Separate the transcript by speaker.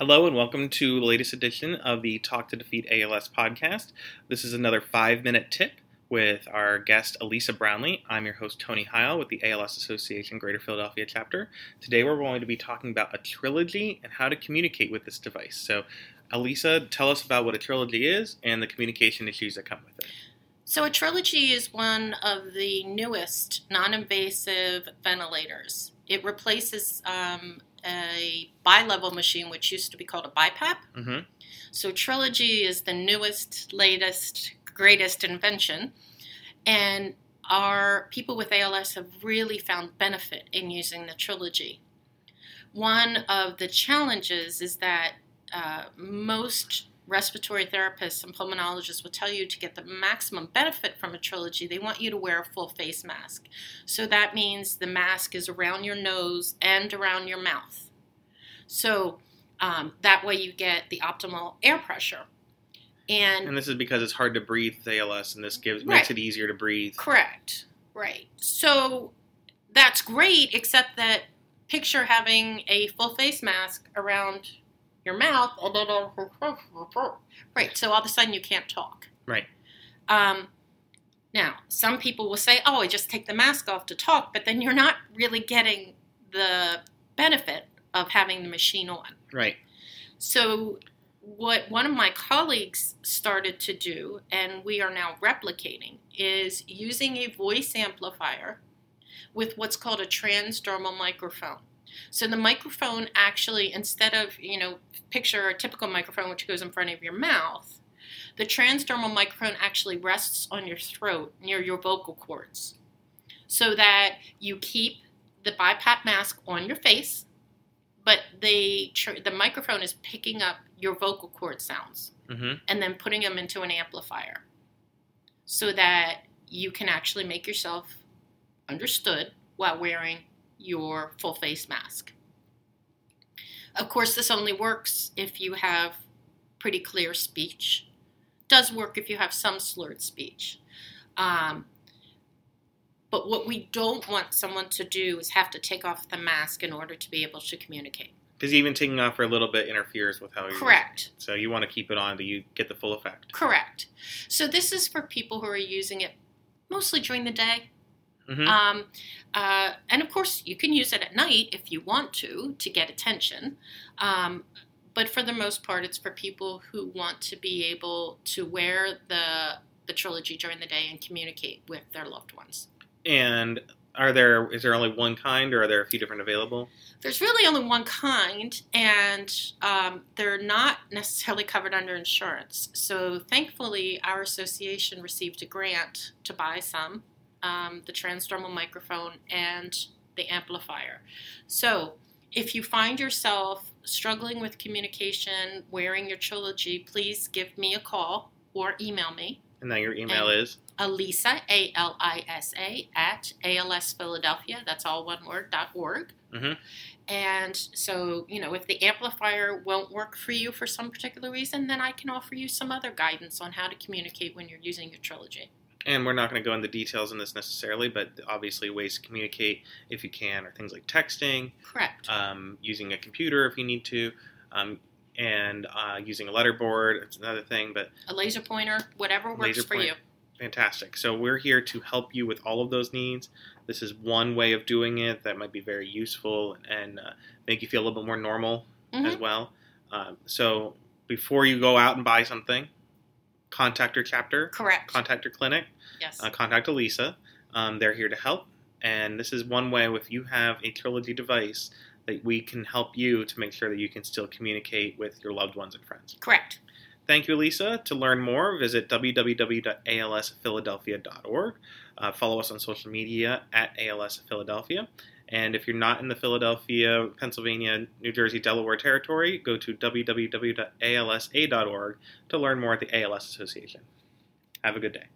Speaker 1: Hello and welcome to the latest edition of the Talk to Defeat ALS podcast. This is another five minute tip with our guest Alisa Brownlee. I'm your host Tony Heil with the ALS Association Greater Philadelphia chapter. Today we're going to be talking about a trilogy and how to communicate with this device. So, Alisa, tell us about what a trilogy is and the communication issues that come with it.
Speaker 2: So, a trilogy is one of the newest non invasive ventilators. It replaces um, a bi-level machine, which used to be called a BiPAP.
Speaker 1: Mm-hmm.
Speaker 2: So Trilogy is the newest, latest, greatest invention, and our people with ALS have really found benefit in using the Trilogy. One of the challenges is that uh, most respiratory therapists and pulmonologists will tell you to get the maximum benefit from a trilogy, they want you to wear a full face mask. So that means the mask is around your nose and around your mouth. So um, that way you get the optimal air pressure. And,
Speaker 1: And this is because it's hard to breathe with ALS, and this gives
Speaker 2: Right.
Speaker 1: makes it easier to breathe.
Speaker 2: Correct. Right. So that's great, except that picture having a full face mask around your mouth. Right. So all of a sudden you can't talk.
Speaker 1: Right.
Speaker 2: Um, now, some people will say, oh, I just take the mask off to talk, but then you're not really getting the benefit of having the machine on.
Speaker 1: Right.
Speaker 2: So, what one of my colleagues started to do, and we are now replicating, is using a voice amplifier with what's called a transdermal microphone. So the microphone actually, instead of, you know, picture a typical microphone which goes in front of your mouth, the transdermal microphone actually rests on your throat near your vocal cords so that you keep the BiPAP mask on your face but the tr- the microphone is picking up your vocal cord sounds
Speaker 1: Mm-hmm.
Speaker 2: and then putting them into an amplifier so that you can actually make yourself understood while wearing your full face mask. Of course, this only works if you have pretty clear speech. Does work if you have some slurred speech. Um, but what we don't want someone to do is have to take off the mask in order to be able to communicate.
Speaker 1: Because even taking off for a little bit interferes with how you.
Speaker 2: Correct.
Speaker 1: So you want to keep it on to you get the full effect.
Speaker 2: Correct. So this is for people who are using it mostly during the day.
Speaker 1: Mm-hmm.
Speaker 2: Um, uh, and of course, you can use it at night if you want to to get attention. Um, but for the most part, it's for people who want to be able to wear the the trilogy during the day and communicate with their loved ones.
Speaker 1: and are there is there only one kind, or are there a few different available?
Speaker 2: There's really only one kind, and um, they're not necessarily covered under insurance. So, thankfully, our association received a grant to buy some um, the transdermal microphone and the amplifier. So, if you find yourself struggling with communication wearing your trilogy, please give me a call or email me.
Speaker 1: And then your email
Speaker 2: And-
Speaker 1: is
Speaker 2: Alisa, A L I S A, at ALS Philadelphia, that's all one word, dot org.
Speaker 1: Mhm.
Speaker 2: And so, you know, if the amplifier won't work for you for some particular reason, then I can offer you some other guidance on how to communicate when you're using your trilogy.
Speaker 1: And we're not going to go into details on this necessarily, but obviously ways to communicate if you can are things like texting,
Speaker 2: Correct.
Speaker 1: um, using a computer if you need to, um, and uh, using a letter board. It's another thing, but
Speaker 2: a laser pointer, whatever works for
Speaker 1: point-
Speaker 2: you.
Speaker 1: fantastic. So we're here to help you with all of those needs. This is one way of doing it that might be very useful and uh, make you feel a little bit more normal as
Speaker 2: Mhm.
Speaker 1: well. Um, so before you go out and buy something, contact your chapter,
Speaker 2: Correct.
Speaker 1: contact your clinic,
Speaker 2: yes.
Speaker 1: uh, contact Alisa. Um, they're here to help. And this is one way, if you have a Trilogy device, that we can help you to make sure that you can still communicate with your loved ones and friends.
Speaker 2: Correct.
Speaker 1: Thank you, Alisa. To learn more, visit www.alsphiladelphia.org. Uh, follow us on social media at ALS Philadelphia. And if you're not in the Philadelphia, Pennsylvania, New Jersey, Delaware territory, go to www.alsa.org to learn more at the ALS Association. Have a good day.